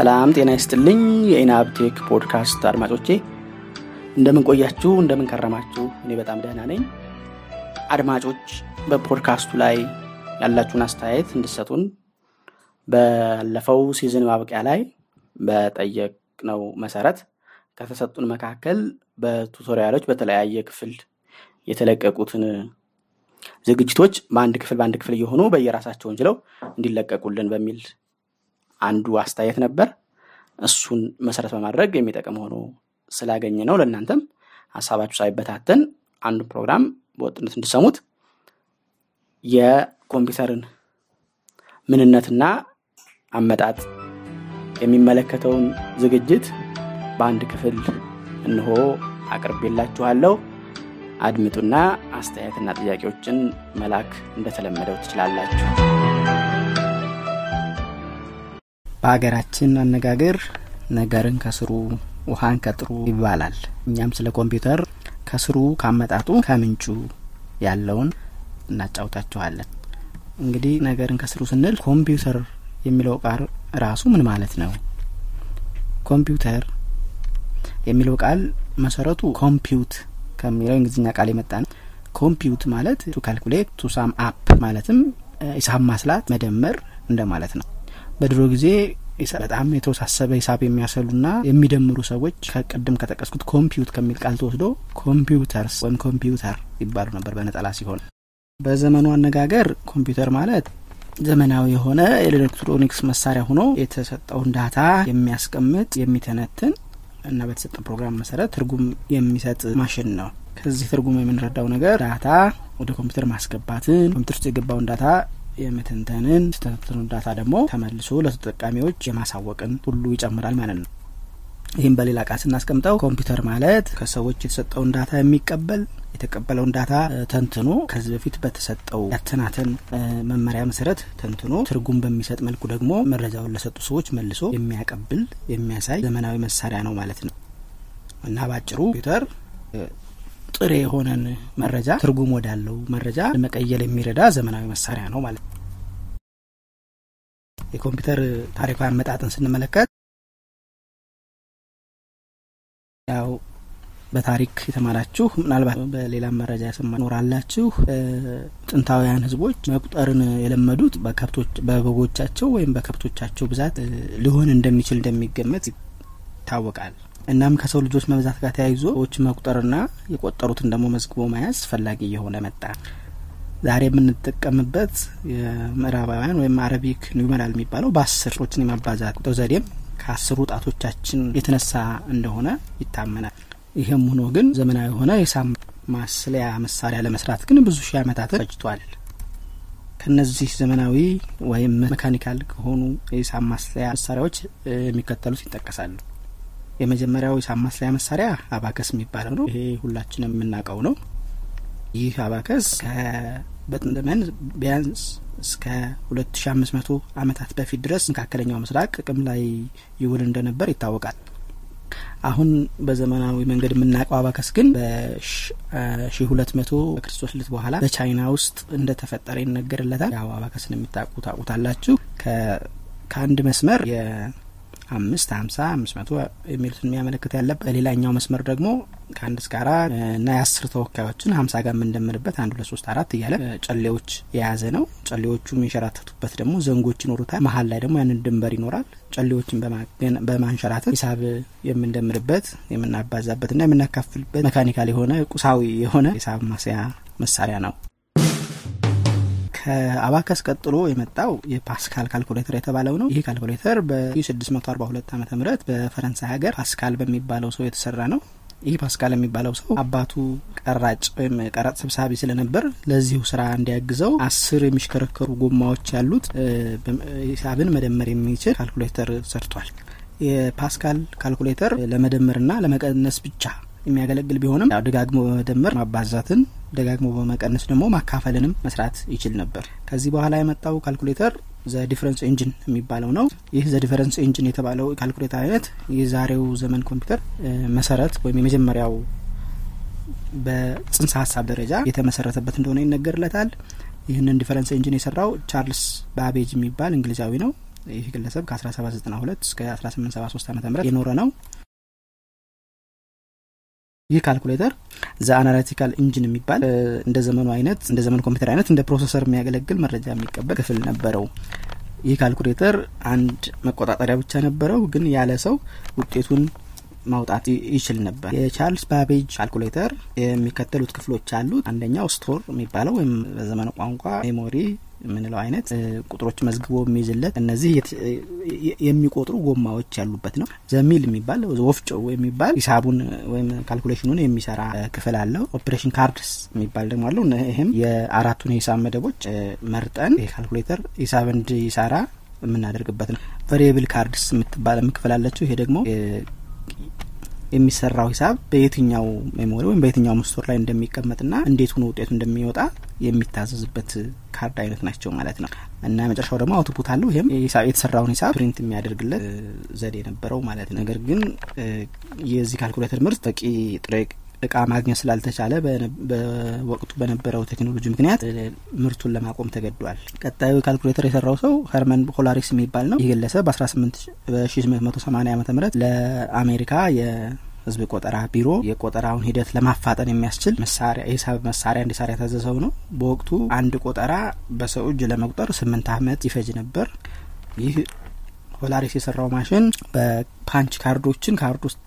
ሰላም ጤና ይስጥልኝ የኢናብቴክ ፖድካስት አድማጮቼ። እንደምን ቆያችሁ እኔ በጣም ደህና ነኝ። አድማጮች በፖድካስቱ ላይ ያላችሁን አስተያየት እንድሰጡን ባለፈው season ማብቂያ ላይ በጠየቅነው መሰረት ከተሰጡን መካከል በ tutorial ኦች በተለያየ ክፍል የተለቀቁትን ዝግጅቶች በአንድ ክፍል በአንድ ክፍል እየሆኑ በየራሳቸውን ችለው እንዲለቀቁልን በሚል አንዱ አስተያየት ነበር እሱን መሰረት በማድረግ የሚጠቅም ሆኖ ስላገኘ ነው ለእናንተም ሀሳባችሁ ሳይበታተን አንዱ ፕሮግራም በወጥነት እንድሰሙት የኮምፒውተርን ምንነትና አመጣጥ የሚመለከተውን ዝግጅት በአንድ ክፍል እንሆ አቅርቤላችኋለሁ። አድምጡና አስተያየትና ጥያቄዎችን መላክ እንደተለመደው ትችላላችሁ በሀገራችን አነጋገር ነገርን ከስሩ ውሃን ከጥሩ ይባላል። እኛም ስለ ኮምፒውተር ከስሩ ካመጣጡ ከምንጩ ያለውን እናጫውታችኋለን። እንግዲህ ነገርን ከስሩ ስንል ኮምፒውተር የሚለው ቃል ራሱ ምን ማለት ነው? ኮምፒውተር የሚለው ቃል መሰረቱ compute ከሚለው እንግሊዝኛ ቃል የመጣ ነው። compute ማለት to calculate to sum up ማለትም ሂሳብ ማስላት መደመር እንደማለት ነው በድሮ ጊዜ በጣም የተወሳሰበ ሂሳብ የሚያሰሉና የሚደምሩ ሰዎች ከቅድም ከጠቀስኩት compute ከሚል ቃል ተወስዶ computers ወይም ኮምፒውተር ይባሉ ነበር በነጠላ ሲሆን። በዘመኑ አነጋገር ኮምፒውተር ማለት ዘመናዊ የሆነ የኤሌክትሮኒክስ መሳሪያ ሆኖ የተሰጠውን ዳታ የሚያስቀምጥ የሚተነትን እና በተሰጠ ፕሮግራም መሰረት ትርጉም የሚሰጥ ማሽን ነው። ከዚህ ትርጉም የምንረዳው ነገር ዳታ ወደ ኮምፒውተር ማስገባትን ኮምፒውተር ውስጥ የገባውን ዳታ የመተንተንን ስተነትኑን ዳታ ደግሞ ተመልሶ ለተጠቃሚዎች የማሳወቅን ሁሉ ይጨምራል ማለት ነው። ይህም በሌላ ቃል ስናስቀምጠው ኮምፒውተር ማለት ከሰዎች የተሰጠውን ዳታ የሚቀበል የተቀበለውን ዳታ ተንትኖ ከዚህ በፊት በተሰጠው ያተናተን መመሪያ መሰረት ተንትኖ ትርጉም በሚሰጥ መልኩ ደግሞ መረጃውን ለሰጡ ሰዎች መልሶ የሚያቀብል የሚያሳይ ዘመናዊ መሳሪያ ነው ማለት ነው። እና በአጭሩ ኮምፒውተር ጥሬ የሆነን መረጃ ትርጉም ወዳለው መረጃ ለመቀየል የሚረዳ ዘመናዊ መሳሪያ ነው ማለት ነው። የኮምፒውተር ታሪካዊ አመጣጥን ስንመለከት ያው በታሪክ የተማራችሁ ምናልባት በሌላም መረጃ የሰማ ኖራላችሁ ጥንታውያን ህዝቦች መቁጠርን የለመዱት በከብቶች በበጎቻቸው ወይም በከብቶቻቸው ብዛት ሊሆን እንደሚችል እንደሚገመት ይታወቃል እናም ከሰው ልጆች መብዛት ጋር ተያይዞ ሰዎች መቁጠርና የቆጠሩትን ደግሞ መዝግቦ መያዝ ፈላጊ እየሆነ መጣ። ዛሬ የምንጠቀምበት የምዕራባውያን ወይም አረቢክ ኒውመራል የሚባለው በአስር የማባዛት ቁጥር ዘዴም ከአስሩ ጣቶቻችን የተነሳ እንደሆነ ይታመናል። ይህም ሆኖ ግን ዘመናዊ የሆነ የሂሳብ ማስለያ መሳሪያ ለመስራት ግን ብዙ ሺህ ዓመታትን ፈጅቷል። ከነዚህ ዘመናዊ ወይም መካኒካል ከሆኑ የሂሳብ ማስለያ መሳሪያዎች የሚከተሉት ይጠቀሳሉ የመጀመሪያው ሂሳብ ማስለያ መሳሪያ አባከስ የሚባለው ነው። ይሄ ሁላችንም የምናውቀው ነው። ይህ አባከስ በጥንት ዘመን ቢያንስ እስከ ሁለት ሺ አምስት መቶ አመታት በፊት ድረስ መካከለኛው ምስራቅ ጥቅም ላይ ይውል እንደነበር ይታወቃል። አሁን በዘመናዊ መንገድ የምናውቀው አባከስ ግን በሺ ሁለት መቶ በክርስቶስ ልት በኋላ በቻይና ውስጥ እንደተፈጠረ ይነገርለታል። ያው አባከስን የሚታቁ ታቁታላችሁ ከአንድ መስመር አምስት ሀምሳ አምስት መቶ የሚሉትን የሚያመለክት ያለበት በሌላኛው መስመር ደግሞ ከአንድ እስከ አራት እና የአስር ተወካዮችን ሀምሳ ጋር የምንደምርበት አንድ ሁለት ሶስት አራት እያለ ጨሌዎች የያዘ ነው። ጨሌዎቹ የሚንሸራተቱበት ደግሞ ዘንጎች ይኖሩታል። መሀል ላይ ደግሞ ያንን ድንበር ይኖራል። ጨሌዎችን በማንሸራተት ሂሳብ የምንደምርበት የምናባዛበት ና የምናካፍልበት mechanical የሆነ ቁሳዊ የሆነ ሂሳብ ማስያ መሳሪያ ነው ከአባከስ ቀጥሎ የመጣው የፓስካል ካልኩሌተር የተባለው ነው። ይህ ካልኩሌተር በ642 ዓ ም በፈረንሳይ ሀገር ፓስካል በሚባለው ሰው የተሰራ ነው። ይህ ፓስካል የሚባለው ሰው አባቱ ቀራጭ ወይም ቀረጥ ሰብሳቢ ስለነበር ለዚሁ ስራ እንዲያግዘው አስር የሚሽከረከሩ ጎማዎች ያሉት ሂሳብን መደመር የሚችል ካልኩሌተር ሰርቷል። የፓስካል ካልኩሌተር ለመደመርና ለመቀነስ ብቻ የሚያገለግል ቢሆንም ደጋግሞ በመደመር ማባዛትን ደጋግሞ በመቀነስ ደግሞ ማካፈልንም መስራት ይችል ነበር። ከዚህ በኋላ የመጣው ካልኩሌተር the difference engine የሚባለው ነው። ይህ the difference engine የተባለው ካልኩሌተር አይነት የዛሬው ዘመን ኮምፒውተር መሰረት ወይም የመጀመሪያው በጽንሰ ሀሳብ ደረጃ የተመሰረተበት እንደሆነ ይነገርለታል። ይህንን difference engine የሰራው ቻርልስ ባቤጅ የሚባል እንግሊዛዊ ነው። ይህ ግለሰብ ከ1792 እስከ 1873 ዓ ም የኖረ ነው። ይህ ካልኩሌተር the analytical engine የሚባል እንደ ዘመኑ አይነት እንደ ዘመኑ ኮምፒውተር አይነት እንደ processor የሚያገለግል መረጃ የሚቀበል ክፍል ነበረው። ይህ ካልኩሌተር አንድ መቆጣጠሪያ ብቻ ነበረው፣ ግን ያለ ሰው ውጤቱን ማውጣት ይችል ነበር። የቻርልስ ባቤጅ ካልኩሌተር የሚከተሉት ክፍሎች አሉት። አንደኛው store የሚባለው ወይም በዘመኑ ቋንቋ memory የምንለው አይነት ቁጥሮች መዝግቦ የሚይዝለት እነዚህ የሚቆጥሩ ጎማዎች ያሉበት ነው። the mill የሚባል ወፍጮ የሚባል ሂሳቡን ወይም calculation ኡን የሚሰራ ክፍል አለው። operation cards የሚባል ደግሞ አለው። ይህም የአራቱን የሂሳብ መደቦች መርጠን የካልኩሌተር ሂሳብ እንዲሰራ የምናደርግበት ነው። variable cards የምትባል ክፍል አለችው። ይሄ ደግሞ የሚሰራው ሂሳብ በየትኛው memory ወይም በየትኛው store ላይ እንደሚቀመጥና እንዴት ሆኖ ውጤቱ እንደሚወጣ የሚታዘዝበት ካርድ አይነት ናቸው ማለት ነው። እና መጨረሻው ደግሞ output አለው። ይህም የተሰራውን ሂሳብ print የሚያደርግለት ዘዴ ነበረው ማለት ነው። ነገር ግን የዚህ ካልኩሌተር ምርት በቂ ጥሬ እቃ ማግኘት ስላልተቻለ በወቅቱ በነበረው ቴክኖሎጂ ምክንያት ምርቱን ለማቆም ተገዷል። ቀጣዩ ካልኩሌተር የሰራው ሰው ኸርመን ሆላሪስ የሚባል ነው። ይህ ግለሰብ በ1880 ዓ ም ለአሜሪካ የህዝብ ቆጠራ ቢሮ የቆጠራውን ሂደት ለማፋጠን የሚያስችል መሳሪያ የሂሳብ መሳሪያ እንዲሰራ የታዘዘው ነው። በወቅቱ አንድ ቆጠራ በሰው እጅ ለመቁጠር ስምንት ዓመት ይፈጅ ነበር። ይህ ሆላሪስ የሰራው ማሽን በ punch ካርዶችን ካርድ ውስጥ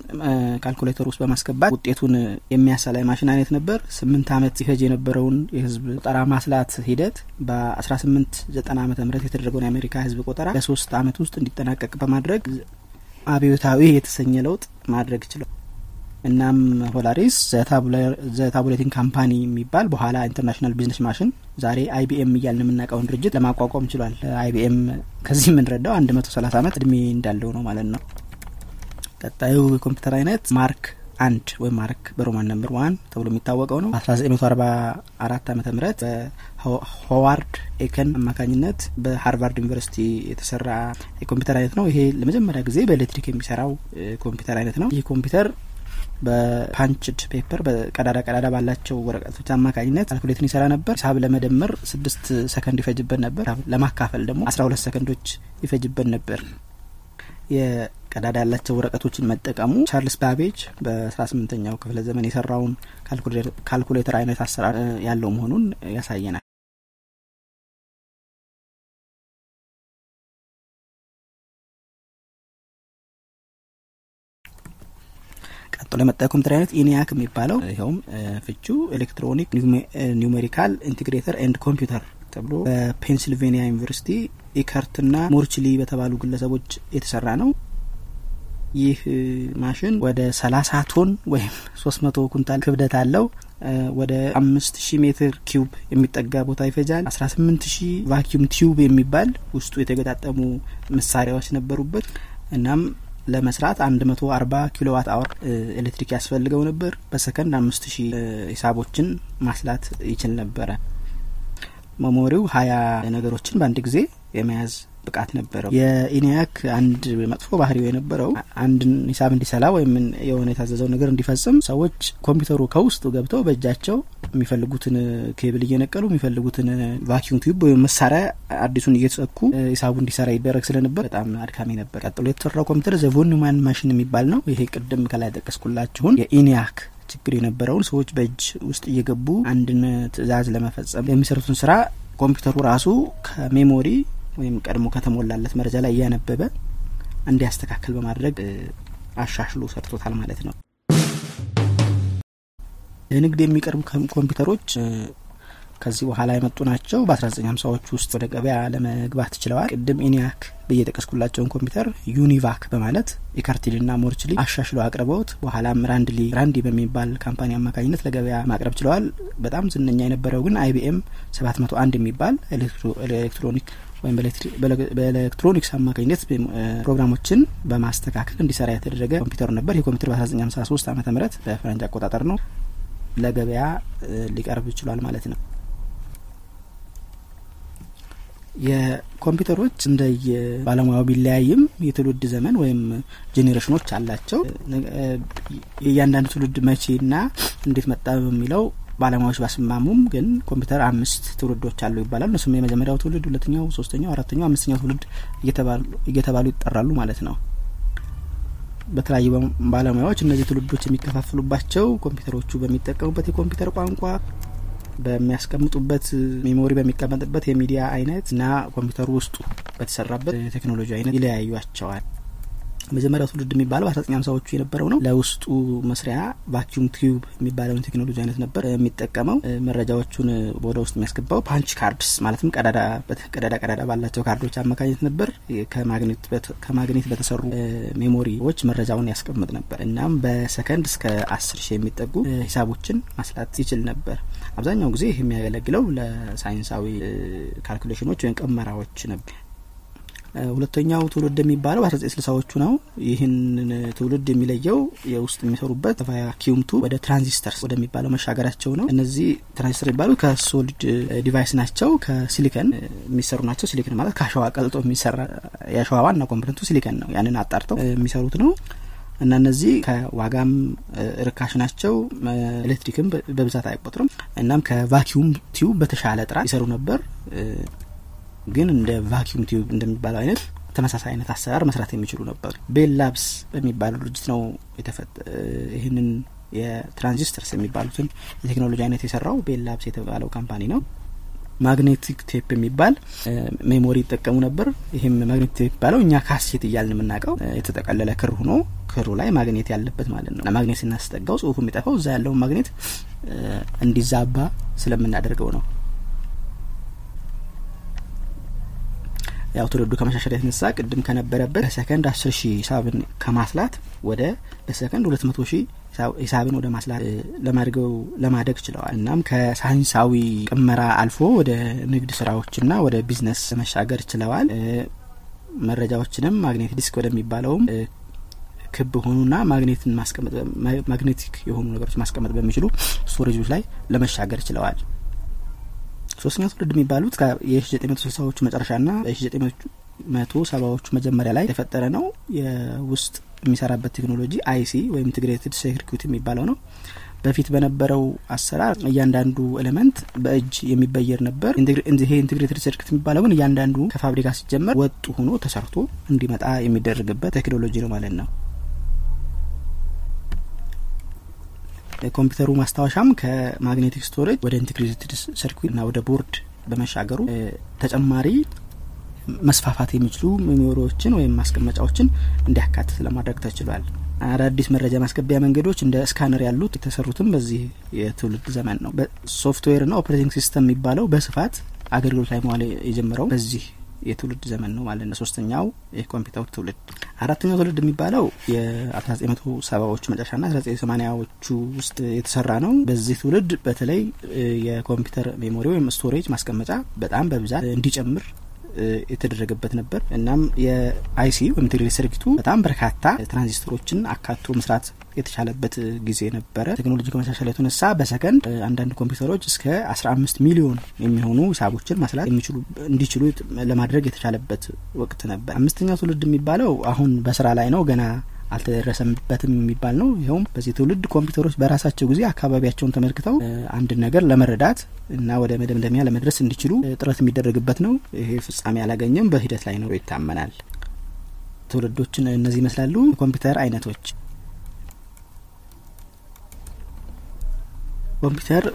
ካልኩሌተር ውስጥ በማስገባት ውጤቱን የሚያሳላይ ማሽን አይነት ነበር። ስምንት ዓመት ሲፈጅ የነበረውን የህዝብ ቆጠራ ማስላት ሂደት በ1890 ዓመተ ምህረት የተደረገውን የአሜሪካ ህዝብ ቆጠራ በሶስት ዓመት ውስጥ እንዲጠናቀቅ በማድረግ አብዮታዊ የተሰኘ ለውጥ ማድረግ ችሏል። እናም ሆላሪስ the tabulating company የሚባል በኋላ international business machine ዛሬ IBM እያልን የምናውቀውን ድርጅት ለማቋቋም ችሏል። IBM ከዚህ የምንረዳው አንድ መቶ ሰላሳ ዓመት እድሜ እንዳለው ነው ማለት ነው። ቀጣዩ የኮምፒውተር አይነት Mark አንድ ወይም Mark በ Roman number one ተብሎ የሚታወቀው ነው። በ1944 ዓመተ ምህረት በሆዋርድ ኤከን አማካኝነት በሃርቫርድ ዩኒቨርሲቲ የተሰራ የኮምፒውተር አይነት ነው። ይሄ ለመጀመሪያ ጊዜ በኤሌክትሪክ የሚሰራው ኮምፒውተር አይነት ነው። ይህ ኮምፒውተር በ punched paper በቀዳዳ ቀዳዳ ባላቸው ወረቀቶች አማካኝነት calculate ን ይሰራ ነበር። ሂሳብ ለመደመር ስድስት ሰከንድ ይፈጅበት ነበር። ለማካፈል ደግሞ አስራ ሁለት ሰከንዶች ይፈጅበት ነበር። የቀዳዳ ያላቸው ወረቀቶችን መጠቀሙ ቻርልስ ባቤጅ በአስራ ስምንተኛው ክፍለ ዘመን የሰራውን ካልኩሌተር አይነት አሰራር ያለው መሆኑን ያሳየናል። ቀጥሎ የመጣ የኮምፒውተር አይነት ENIAC የሚባለው ይኸውም ፍቹ Electronic Numerical Integrator and Computer ተብሎ በፔንሲልቬኒያ ዩኒቨርሲቲ ኢከርትና ሞርችሊ በተባሉ ግለሰቦች የተሰራ ነው። ይህ ማሽን ወደ ሰላሳ ቶን ወይም ሶስት መቶ ኩንታል ክብደት አለው። ወደ አምስት ሺህ ሜትር ኪዩብ የሚጠጋ ቦታ ይፈጃል። አስራ ስምንት ሺህ vacuum tube የሚባል ውስጡ የተገጣጠሙ መሳሪያዎች ነበሩበት። እናም ለመስራት አንድ መቶ አርባ kilowatt hour ኤሌክትሪክ ያስፈልገው ነበር። በሰከንድ አምስት ሺህ ሂሳቦችን ማስላት ይችል ነበረ። memory ው ሀያ ነገሮችን በአንድ ጊዜ የመያዝ ብቃት ነበረው። የኢኒያክ አንድ መጥፎ ባህሪው የነበረው አንድን ሂሳብ እንዲሰላ ወይም የሆነ የታዘዘው ነገር እንዲፈጽም ሰዎች ኮምፒውተሩ ከውስጡ ገብተው በእጃቸው የሚፈልጉትን ኬብል እየነቀሉ የሚፈልጉትን vacuum tube ወይም መሳሪያ አዲሱን እየሰኩ ሂሳቡ እንዲሰራ ይደረግ ስለነበር በጣም አድካሚ ነበር። ቀጥሎ የተሰራው ኮምፒውተር the Von Neumann machine የሚባል ነው። ይሄ ቅድም ከላይ ጠቀስኩላችሁን የኢኒያክ ችግር የነበረውን ሰዎች በእጅ ውስጥ እየገቡ አንድን ትዕዛዝ ለመፈጸም የሚሰሩትን ስራ ኮምፒውተሩ ራሱ ከ memory ወይም ቀድሞ ከተሞላለት መረጃ ላይ እያነበበ እንዲያስተካክል በማድረግ አሻሽሎ ሰርቶታል ማለት ነው። ለንግድ የሚቀርቡ ኮምፒውተሮች ከዚህ በኋላ የመጡ ናቸው። በ1950ዎች ውስጥ ወደ ገበያ ለመግባት ችለዋል። ቅድም ኢኒያክ ብዬ የጠቀስኩላቸውን ኮምፒውተር ዩኒቫክ በማለት ኢካርቲልና ሞርችሊ አሻሽለው አቅርበውት በኋላም ራንድሊ ራንዲ በሚባል company አማካኝነት ለገበያ ማቅረብ ችለዋል። በጣም ዝነኛ የነበረው ግን አይቢኤም 701 የሚባል ኤሌክትሮኒክ ወይም በኤሌክትሮኒክስ አማካኝነት ፕሮግራሞችን በማስተካከል እንዲሰራ የተደረገ ኮምፒውተር ነበር። ይህ ኮምፒውተር በ1953 ዓ ም በፈረንጅ አቆጣጠር ነው ለገበያ ሊቀርብ ችሏል ማለት ነው። የኮምፒውተሮች እንደ የባለሙያው ቢለያይም የትውልድ ዘመን ወይም ጄኔሬሽኖች አላቸው። የእያንዳንዱ ትውልድ መቼና እንዴት መጣ በሚለው ባለሙያዎች ባይስማሙም ግን ኮምፒውተር አምስት ትውልዶች አሉ ይባላል። እነሱም የመጀመሪያው ትውልድ፣ ሁለተኛው፣ ሶስተኛው፣ አራተኛው፣ አምስተኛው ትውልድ እየተባሉ ይጠራሉ ማለት ነው። በተለያዩ ባለሙያዎች እነዚህ ትውልዶች የሚከፋፍሉባቸው ኮምፒውተሮቹ በሚጠቀሙበት የኮምፒውተር ቋንቋ፣ በሚያስቀምጡበት memory በሚቀመጥበት የሚዲያ አይነት እና ኮምፒውተሩ ውስጡ በተሰራበት ቴክኖሎጂ አይነት ይለያዩቸዋል። መጀመሪያው ትውልድ የሚባለው አስራ ዘጠኝ ሀምሳዎቹ የነበረው ነው። ለውስጡ መስሪያ vacuum tube የሚባለውን ቴክኖሎጂ አይነት ነበር የሚጠቀመው። መረጃዎቹን ወደ ውስጥ የሚያስገባው punch cards ማለትም ቀዳዳ ቀዳዳ ቀዳዳ ባላቸው ካርዶች አማካኝነት ነበር። ከማግኔት በተሰሩ memory ዎች መረጃውን ያስቀምጥ ነበር። እናም በሰከንድ እስከ አስር ሺህ የሚጠጉ ሂሳቦችን ማስላት ይችል ነበር። አብዛኛው ጊዜ ይህ የሚያገለግለው ለሳይንሳዊ calculation ኦች ወይም ቀመራዎች ነበር። ሁለተኛው ትውልድ የሚባለው አስራ ዘጠኝ ስልሳዎቹ ነው። ይህንን ትውልድ የሚለየው የውስጥ የሚሰሩበት ቱ ወደ transistors ወደሚባለው መሻገራቸው ነው። እነዚህ ትራንዚስተር የሚባሉ ከ solid device ናቸው። ከሲሊከን የሚሰሩ ናቸው። ሲሊከን ማለት ከአሸዋ ቀልጦ የሚሰራ የአሸዋ ዋና component ኡ silicon ነው። ያንን አጣርተው የሚሰሩት ነው እና እነዚህ ከዋጋም ርካሽ ናቸው። ኤሌክትሪክም በብዛት አይቆጥርም። እናም ከ vacuum tube በተሻለ ጥራት ይሰሩ ነበር። ግን እንደ vacuum tube እንደሚባለው አይነት ተመሳሳይ አይነት አሰራር መስራት የሚችሉ ነበር። Bell Labs በሚባለው ድርጅት ነው ይህንን የ transistors የሚባሉትን የቴክኖሎጂ አይነት የሰራው Bell Labs የተባለው company ነው። magnetic tape የሚባል memory ይጠቀሙ ነበር። ይህም magnetic tape የሚባለው እኛ ካሴት እያልን የምናውቀው የተጠቀለለ ክር ሆኖ ክሩ ላይ ማግኔት ያለበት ማለት ነው። ማግኔት ስናስጠጋው ጽሁፉ የሚጠፋው እዛ ያለውን ማግኔት እንዲዛባ ስለምናደርገው ነው። ያው ትውልዱ ከመሻሻል የተነሳ ቅድም ከነበረበት በሰከንድ አስር ሺህ ሂሳብን ከማስላት ወደ በሰከንድ ሁለት መቶ ሺህ ሂሳብን ወደ ማስላት ለማድገው ለማደግ ችለዋል። እናም ከሳይንሳዊ ቅመራ አልፎ ወደ ንግድ ስራዎችና ወደ ቢዝነስ መሻገር ችለዋል። መረጃዎችንም magnet disk ወደሚባለውም ክብ ሆኑና ማግኔትን ማስቀመጥ magnetic የሆኑ ነገሮች ማስቀመጥ በሚችሉ storage ኦች ላይ ለመሻገር ችለዋል። ሶስተኛው ትውልድ የሚባሉት የሺ ዘጠኝ መቶ ስልሳዎቹ መጨረሻና የሺ ዘጠኝ መቶ ሰባዎቹ መጀመሪያ ላይ የተፈጠረ ነው። የውስጥ የሚሰራበት ቴክኖሎጂ IC ወይም integrated circuit የሚባለው ነው። በፊት በነበረው አሰራር እያንዳንዱ element በእጅ የሚበየድ ነበር። ይሄ integrated circuit የሚባለው ግን እያንዳንዱ ከፋብሪካ ሲጀመር ወጥ ሆኖ ተሰርቶ እንዲመጣ የሚደረግበት ቴክኖሎጂ ነው ማለት ነው። የኮምፒውተሩ ማስታወሻም ከ magnetic storage ወደ integrated circuit እና ወደ ቦርድ በመሻገሩ ተጨማሪ መስፋፋት የሚችሉ memory ዎችን ወይም ማስቀመጫዎችን እንዲያካትት ለማድረግ ተችሏል። አዳዲስ መረጃ ማስገቢያ መንገዶች እንደ scanner ያሉት የተሰሩትም በዚህ የትውልድ ዘመን ነው። software ና operating system የሚባለው በስፋት አገልግሎት ላይ መዋል የጀመረው በዚህ የትውልድ ዘመን ነው ማለት ነው። ሶስተኛው የኮምፒውተር ትውልድ። አራተኛው ትውልድ የሚባለው የአስራ ዘጠኝ መቶ ሰባዎቹ መጨረሻና አስራ ዘጠኝ ሰማኒያዎቹ ውስጥ የተሰራ ነው። በዚህ ትውልድ በተለይ የኮምፒውተር memory ወይም storage ማስቀመጫ በጣም በብዛት እንዲጨምር የተደረገበት ነበር። እናም የ IC ወይም integrated circuit ኡ በጣም በርካታ ትራንዚስተሮችን አካቶ መስራት የተቻለበት ጊዜ ነበረ። ቴክኖሎጂ ከመሻሻል የተነሳ በሰከንድ አንዳንድ ኮምፒውተሮች እስከ አስራ አምስት ሚሊዮን የሚሆኑ ሂሳቦችን ማስላት የሚችሉ እንዲችሉ ለማድረግ የተቻለበት ወቅት ነበር። አምስተኛው ትውልድ የሚባለው አሁን በስራ ላይ ነው ገና አልተደረሰበትም የሚባል ነው። ይኸውም በዚህ ትውልድ ኮምፒውተሮች በራሳቸው ጊዜ አካባቢያቸውን ተመልክተው አንድን ነገር ለመረዳት እና ወደ መደምደሚያ ለመድረስ እንዲችሉ ጥረት የሚደረግበት ነው። ይሄ ፍጻሜ አላገኘም፣ በሂደት ላይ ኖሮ ይታመናል። ትውልዶችን እነዚህ ይመስላሉ። የኮምፒውተር አይነቶች ኮምፒውተር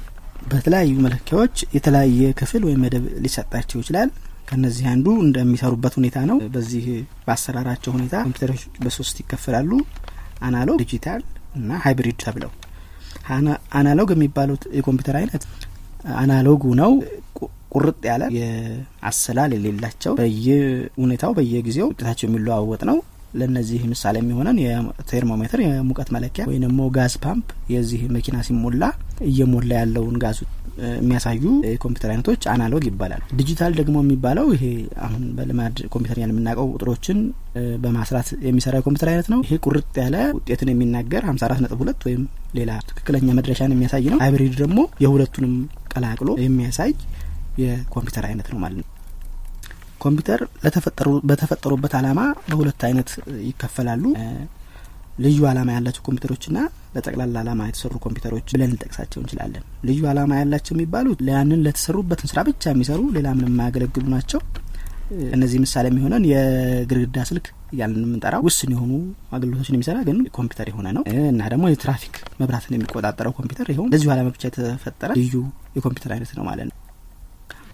በተለያዩ መለኪያዎች የተለያየ ክፍል ወይም መደብ ሊሰጣቸው ይችላል። ከነዚህ አንዱ እንደሚሰሩበት ሁኔታ ነው። በዚህ በአሰራራቸው ሁኔታ ኮምፒውተሮች በሶስት ይከፈላሉ። አናሎግ፣ ዲጂታል እና hybrid ተብለው። analog የሚባሉት የኮምፒውተር አይነት analog ኡ ነው። ቁርጥ ያለ አሰላል የሌላቸው በየሁኔታው በየጊዜው ውጤታቸው የሚለዋወጥ ነው። ለእነዚህ ምሳሌ የሚሆነን የቴርሞሜትር የሙቀት መለኪያ ወይም ደግሞ gas pump የዚህ መኪና ሲሞላ እየሞላ ያለውን ጋዙ የሚያሳዩ የኮምፒውተር አይነቶች analog ይባላል። ዲጂታል ደግሞ የሚባለው ይሄ አሁን በልማድ ኮምፒውተር የምናውቀው ቁጥሮችን በማስራት የሚሰራ የኮምፒውተር አይነት ነው። ይሄ ቁርጥ ያለ ውጤትን የሚናገር ሀምሳ አራት ነጥብ ሁለት ወይም ሌላ ትክክለኛ መድረሻን የሚያሳይ ነው። ሃይብሪድ ደግሞ የሁለቱንም ቀላቅሎ የሚያሳይ የኮምፒውተር አይነት ነው ማለት ነው። ኮምፒውተር በተፈጠሩበት ዓላማ በሁለት አይነት ይከፈላሉ። ልዩ ዓላማ ያላቸው ኮምፒውተሮችና ለጠቅላላ ዓላማ የተሰሩ ኮምፒውተሮች ብለን ልንጠቅሳቸው እንችላለን። ልዩ ዓላማ ያላቸው የሚባሉት ያንን ለተሰሩበትን ስራ ብቻ የሚሰሩ ሌላ ምንም የማያገለግሉ ናቸው። እነዚህ ምሳሌ የሚሆነን የግድግዳ ስልክ እያልን የምንጠራው ውስን የሆኑ አገልግሎቶችን የሚሰራ ግን ኮምፒውተር የሆነ ነው እና ደግሞ የትራፊክ መብራትን የሚቆጣጠረው ኮምፒውተር ይኸውም ለዚሁ ዓላማ ብቻ የተፈጠረ ልዩ የኮምፒውተር አይነት ነው ማለት ነው።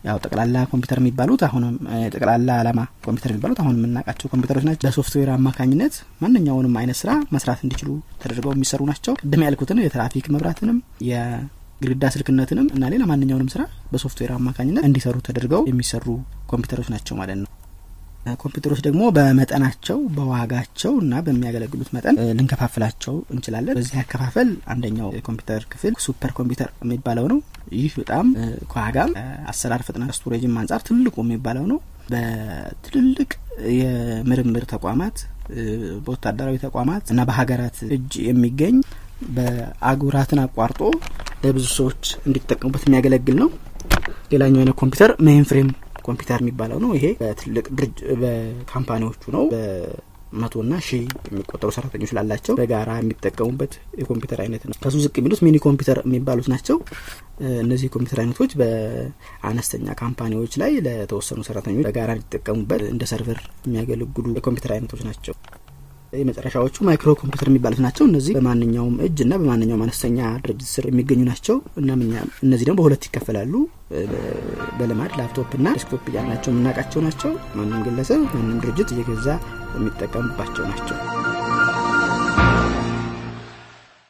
ያው ጠቅላላ ኮምፒውተር የሚባሉት አሁንም ጠቅላላ ዓላማ ኮምፒውተር የሚባሉት አሁን የምናውቃቸው ኮምፒውተሮች ናቸው። በሶፍትዌር አማካኝነት ማንኛውንም አይነት ስራ መስራት እንዲችሉ ተደርገው የሚሰሩ ናቸው። ቅድም ያልኩትን የትራፊክ መብራትንም የግድግዳ ስልክነትንም እና ሌላ ማንኛውንም ስራ በሶፍትዌር አማካኝነት እንዲሰሩ ተደርገው የሚሰሩ ኮምፒውተሮች ናቸው ማለት ነው። ኮምፒውተሮች ደግሞ በመጠናቸው በዋጋቸው እና በሚያገለግሉት መጠን ልንከፋፍላቸው እንችላለን። በዚህ አከፋፈል አንደኛው የኮምፒውተር ክፍል super computer የሚባለው ነው። ይህ በጣም ከዋጋም አሰራር ፍጥነት storage ም አንጻር ትልቁ የሚባለው ነው። በትልልቅ የምርምር ተቋማት፣ በወታደራዊ ተቋማት እና በሀገራት እጅ የሚገኝ በአህጉራትን አቋርጦ ለብዙ ሰዎች እንዲጠቀሙበት የሚያገለግል ነው። ሌላኛው አይነት ኮምፒውተር mainframe computer የሚባለው ነው። ይሄ በትልቅ በካምፓኒዎቹ ነው በመቶና ሺህ የሚቆጠሩ ሰራተኞች ላላቸው በጋራ የሚጠቀሙበት የኮምፒውተር አይነት ነው። ከሱ ዝቅ የሚሉት mini computer የሚባሉት ናቸው። እነዚህ የኮምፒውተር አይነቶች በአነስተኛ ካምፓኒዎች ላይ ለተወሰኑ ሰራተኞች በጋራ እንዲጠቀሙበት እንደ server የሚያገለግሉ የኮምፒውተር አይነቶች ናቸው። የመጨረሻዎቹ micro computer የሚባሉት ናቸው። እነዚህ በማንኛውም እጅ እና በማንኛውም አነስተኛ ድርጅት ስር የሚገኙ ናቸው እና እነዚህ ደግሞ በሁለት ይከፈላሉ። በልማድ ላፕቶፕ እና desktop እያልናቸው የምናውቃቸው ናቸው። ማንም ግለሰብ ማንም ድርጅት እየገዛ የሚጠቀምባቸው ናቸው።